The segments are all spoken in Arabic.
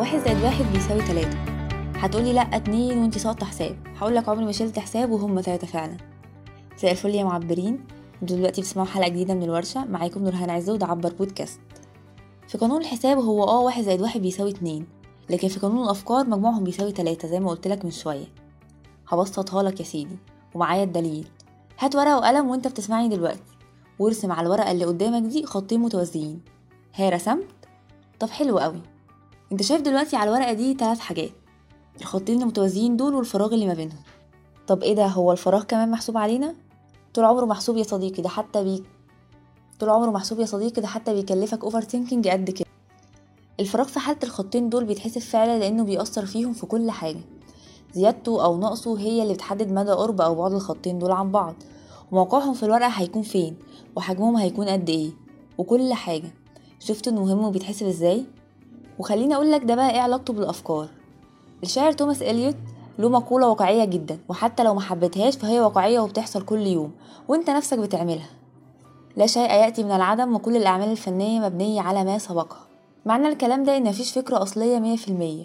واحد زائد واحد بيساوي تلاتة. هتقولي لأ اتنين وانتي ساقطة حساب. هقولك عمري ما شلت حساب وهم تلاتة فعلا. مساء الفل يا معبرين. أنتوا دلوقتي بتسمعوا حلقة جديدة من الورشة. معاكم نورهان عزة عبر بودكاست. في قانون الحساب هو آه واحد زائد واحد بيساوي اتنين. لكن في قانون الأفكار مجموعهم بيساوي تلاتة زي ما قلتلك من شوية. هبسطها لك يا سيدي. ومعايا الدليل. هات ورقة وقلم وانت بتسمعني دلوقتي. وارسم على الورقة اللي قدامك دي خطين متوازيين. ها رسمت؟ طب حلو قوي. انت شايف دلوقتي على الورقة دي تلات حاجات. الخطين المتوازيين دول والفراغ اللي ما بينهم. طب إيه ده؟ هو الفراغ كمان محسوب علينا؟ طول عمره محسوب يا صديقي ده حتى بي طول عمره محسوب يا صديقي ده حتى بيكلفك overthinking قد كده. الفراغ في حالة الخطين دول بيتحسب فعلا لأنه بيأثر فيهم في كل حاجة. زيادته أو نقصه هي اللي بتحدد مدى قرب أو بعد الخطين دول عن بعض. وموقعهم في الورقة هيكون فين؟ وحجمهم هيكون قد إيه؟ وكل حاجة. شفت إنه مهم وبيتحسب إزاي؟ وخليني اقولك ده بقى إيه علاقته بالأفكار. الشاعر توماس إليوت له مقولة واقعية جدا وحتى لو ما حبيتهاش فهي واقعية وبتحصل كل يوم وأنت نفسك بتعملها. لا شيء يأتي من العدم وكل الأعمال الفنية مبنية على ما سبقها. معنى الكلام ده إن مفيش فكرة أصلية مية في المية.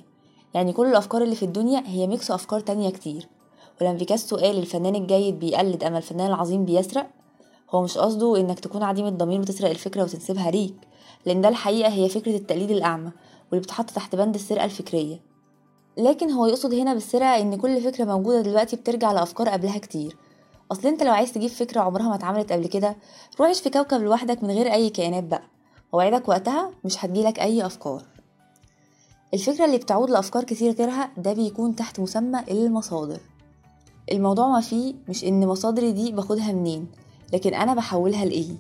يعني كل الأفكار اللي في الدنيا هي ميكس أفكار تانية كتير. ولما بيكاسو قال الفنان الجيد بيقلد أما الفنان العظيم بيسرق هو مش قصده إنك تكون عديم الضمير وتسرق الفكرة وتنسبها ليك لأن ده الحقيقة هي فكرة التقليد الأعمى. واللي بتحط تحت بند السرقة الفكرية. لكن هو يقصد هنا بالسرقة إن كل فكرة موجودة دلوقتي بترجع لأفكار قبلها كتير. أصل أنت لو عايز تجيب فكرة عمرها ما اتعملت قبل كده روح عيش في كوكب لوحدك من غير أي كائنات بقى. ووعدك وقتها مش هتجيلك أي أفكار. الفكرة اللي بتعود لأفكار كتير غيرها ده بيكون تحت مسمى المصادر. الموضوع ما فيه مش إن مصادري دي باخدها منين لكن أنا بحولها لإيه.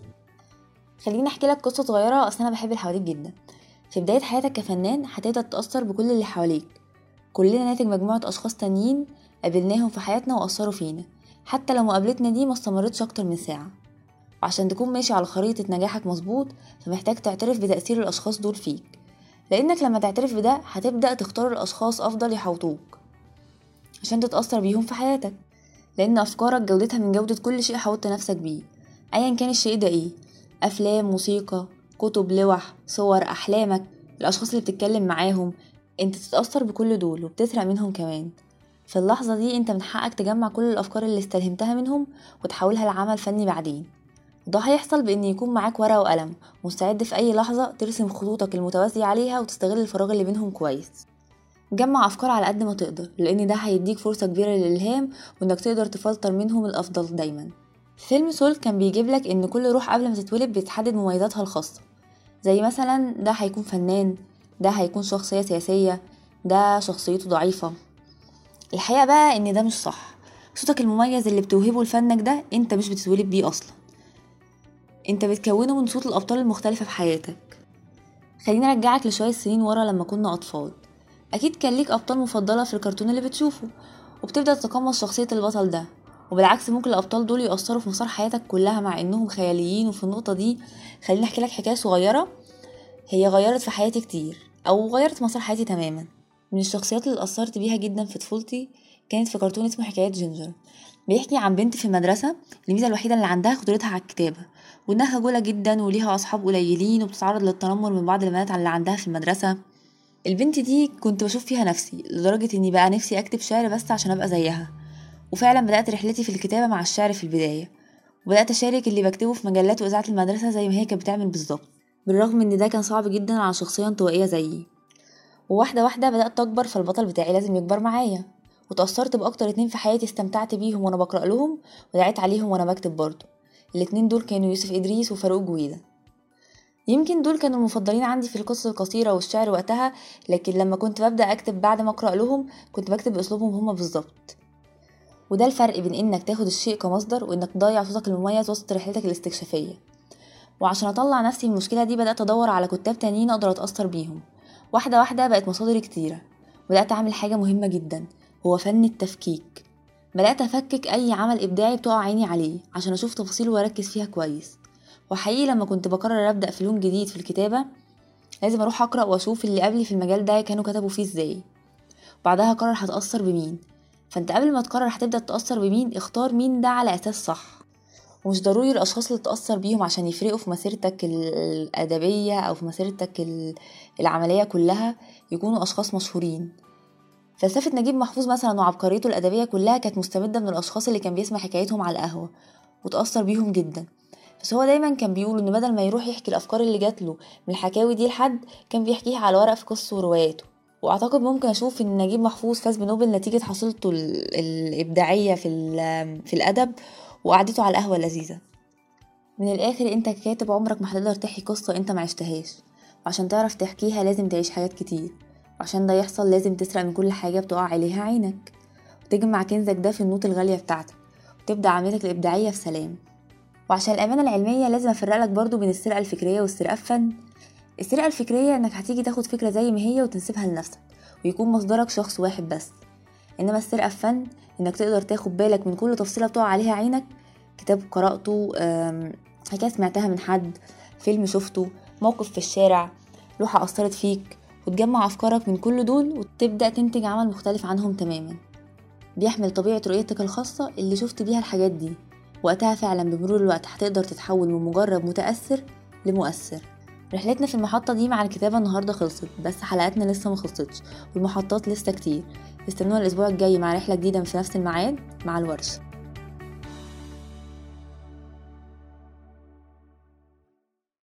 خليني أحكي لك قصة صغيرة أصل أنا بحب اللي حواليك جدا. في بداية حياتك كفنان هتقدر تأثر بكل اللي حواليك. كلنا ناتج مجموعة أشخاص تانيين قابلناهم في حياتنا وأثروا فينا حتى لو مقابلتنا دي ما استمرتش أكتر من ساعة. وعشان تكون ماشي على خريطة نجاحك مظبوط فمحتاج تعترف بتأثير الأشخاص دول فيك. لأنك لما تعترف بده هتبدأ تختار الأشخاص أفضل يحوطوك عشان تتأثر بيهم في حياتك. لأن أفكارك جودتها من جودة كل شيء حوطت نفسك بيه أيا كان الشيء ده إيه؟ أفلام موسيقى كتب لوح صور أحلامك الأشخاص اللي بتتكلم معاهم. أنت تتأثر بكل دول وبتسرق منهم كمان. في اللحظة دي أنت من حقك تجمع كل الأفكار اللي استلهمتها منهم وتحولها لعمل فني بعدين. ده هيحصل بإن يكون معاك ورقة وقلم مستعد في أي لحظة ترسم خطوطك المتوازية عليها وتستغل الفراغ اللي بينهم كويس. جمع أفكار على قد ما تقدر لأن ده هيديك فرصة كبيرة للإلهام وإنك تقدر تفلتر منهم الأفضل دايما. فيلم سول كان بيجيب لك إن كل روح قبل ما تتولد بتحدد مميزاتها الخاصة. زي مثلا ده هيكون فنان ده هيكون شخصية سياسية ده شخصيته ضعيفة. الحقيقة بقى إن ده مش صح. صوتك المميز اللي بتوهبه لفنك ده أنت مش بتتولد بيه أصلا. أنت بتكونه من صوت الأبطال المختلفة في حياتك. خليني أرجعك لشوية سنين ورا لما كنا أطفال. أكيد كان ليك أبطال مفضلة في الكرتون اللي بتشوفه وبتبدأ تتقمص شخصية البطل ده. وبالعكس ممكن الأبطال دول يأثروا في مسار حياتك كلها مع إنهم خياليين. وفي النقطة دي خليني أحكي لك حكاية صغيرة هي غيرت في حياتي كتير أو غيرت مسار حياتي تماما. من الشخصيات اللي اتأثرت بيها جدا في طفولتي كانت في كرتون اسمه حكايات جينجر. بيحكي عن بنت في المدرسة الميزة الوحيدة اللي عندها قدرتها على الكتابة وإنها خجولة جدا وليها أصحاب قليلين وبتتعرض للتنمر من بعض البنات على اللي عندها في المدرسة. البنت دي كنت بشوف فيها نفسي لدرجة إني بقى نفسي أكتب شعر بس عشان أبقى زيها. وفعلا بدأت رحلتي في الكتابة مع الشعر في البداية وبدأت أشارك اللي بكتبه في مجلات وإذاعة المدرسة زي ما هي كانت بتعمل بالظبط. بالرغم إن ده كان صعب جدا على شخصية انطوائية زيي. وواحدة واحدة بدأت أكبر فالبطل بتاعي لازم يكبر معايا. وتأثرت بأكتر اتنين في حياتي استمتعت بيهم وأنا بقرأ لهم ودعيت عليهم وأنا بكتب برضه. الاتنين دول كانوا يوسف إدريس وفاروق جويدة. يمكن دول كانوا المفضلين عندي في القصص القصيرة والشعر وقتها لكن لما كنت ببدأ أكتب بعد ما أقرأ لهم كنت بكتب بأسلوبهم هما بالظبط. وده الفرق بين إنك تاخد الشيء كمصدر وإنك تضيع صوتك المميز وسط رحلتك الاستكشافية. وعشان أطلع نفسي من المشكلة دي بدأت أدور على كتاب تانيين أقدر أتأثر بيهم. واحدة واحدة بقت مصادري كتيرة. بدأت أعمل حاجة مهمة جدا هو فن التفكيك. بدأت أفكك أي عمل إبداعي بتقع عيني عليه عشان أشوف تفاصيله وأركز فيها كويس. وحقيقي لما كنت بقرر أبدأ في لون جديد في الكتابة لازم أروح أقرأ وأشوف اللي قبلي في المجال ده كانوا كتبوا فيه إزاي. بعدها أقرر هتأثر بمين. فأنت قبل ما تقرر هتبدأ تتأثر بمين اختار مين ده على أساس صح. ومش ضروري الأشخاص اللي تأثر بيهم عشان يفرقوا في مسيرتك الأدبية أو في مسيرتك العملية كلها يكونوا أشخاص مشهورين. فلسفة نجيب محفوظ مثلا وعبقريته الأدبية كلها كانت مستمدة من الأشخاص اللي كان بيسمع حكايتهم على القهوة وتأثر بيهم جدا. بس هو دايما كان بيقول إن بدل ما يروح يحكي الأفكار اللي جاتله من الحكاوي دي لحد كان بيحكيها على ورق في قصة ورواياته. وأعتقد ممكن أشوف إن نجيب محفوظ فاز بنوبل نتيجة حصيلته الإبداعية في في الأدب وقعدته على القهوة اللذيذة. من الآخر أنت كاتب عمرك ما هتقدر تحكي قصة أنت ما عشتهاش. وعشان تعرف تحكيها لازم تعيش حاجات كتير. وعشان ده يحصل لازم تسرق من كل حاجة بتقع عليها عينك. وتجمع كنزك ده في النوت الغالية بتاعتك. وتبدأ عمليتك الإبداعية في سلام وعشان الأمانة العلمية لازم أفرق لك برضو بين السرقة الفكرية والسرقة الفن. السرقة الفكرية إنك هتيجي تاخد فكرة زي ما هي وتنسبها لنفسك ويكون مصدرك شخص واحد بس. إنما السرقة الفن إنك تقدر تاخد بالك من كل تفصيلة بتقع عليها عينك كتاب قرأته حكاية سمعتها من حد فيلم شفته موقف في الشارع لوحة أثرت فيك وتجمع أفكارك من كل دول وتبدأ تنتج عمل مختلف عنهم تماما. بيحمل طبيعة رؤيتك الخاصة اللي شفت بيها الحاجات دي. وقتها فعلا بمرور الوقت هتقدر تتحول من مجرد متأثر لمؤثر. رحلتنا في المحطة دي مع الكتابة النهاردة خلصت بس حلقاتنا لسه ما خلصتش والمحطات لسه كتير. استنونا الأسبوع الجاي مع رحلة جديدة في نفس الميعاد مع الورشة.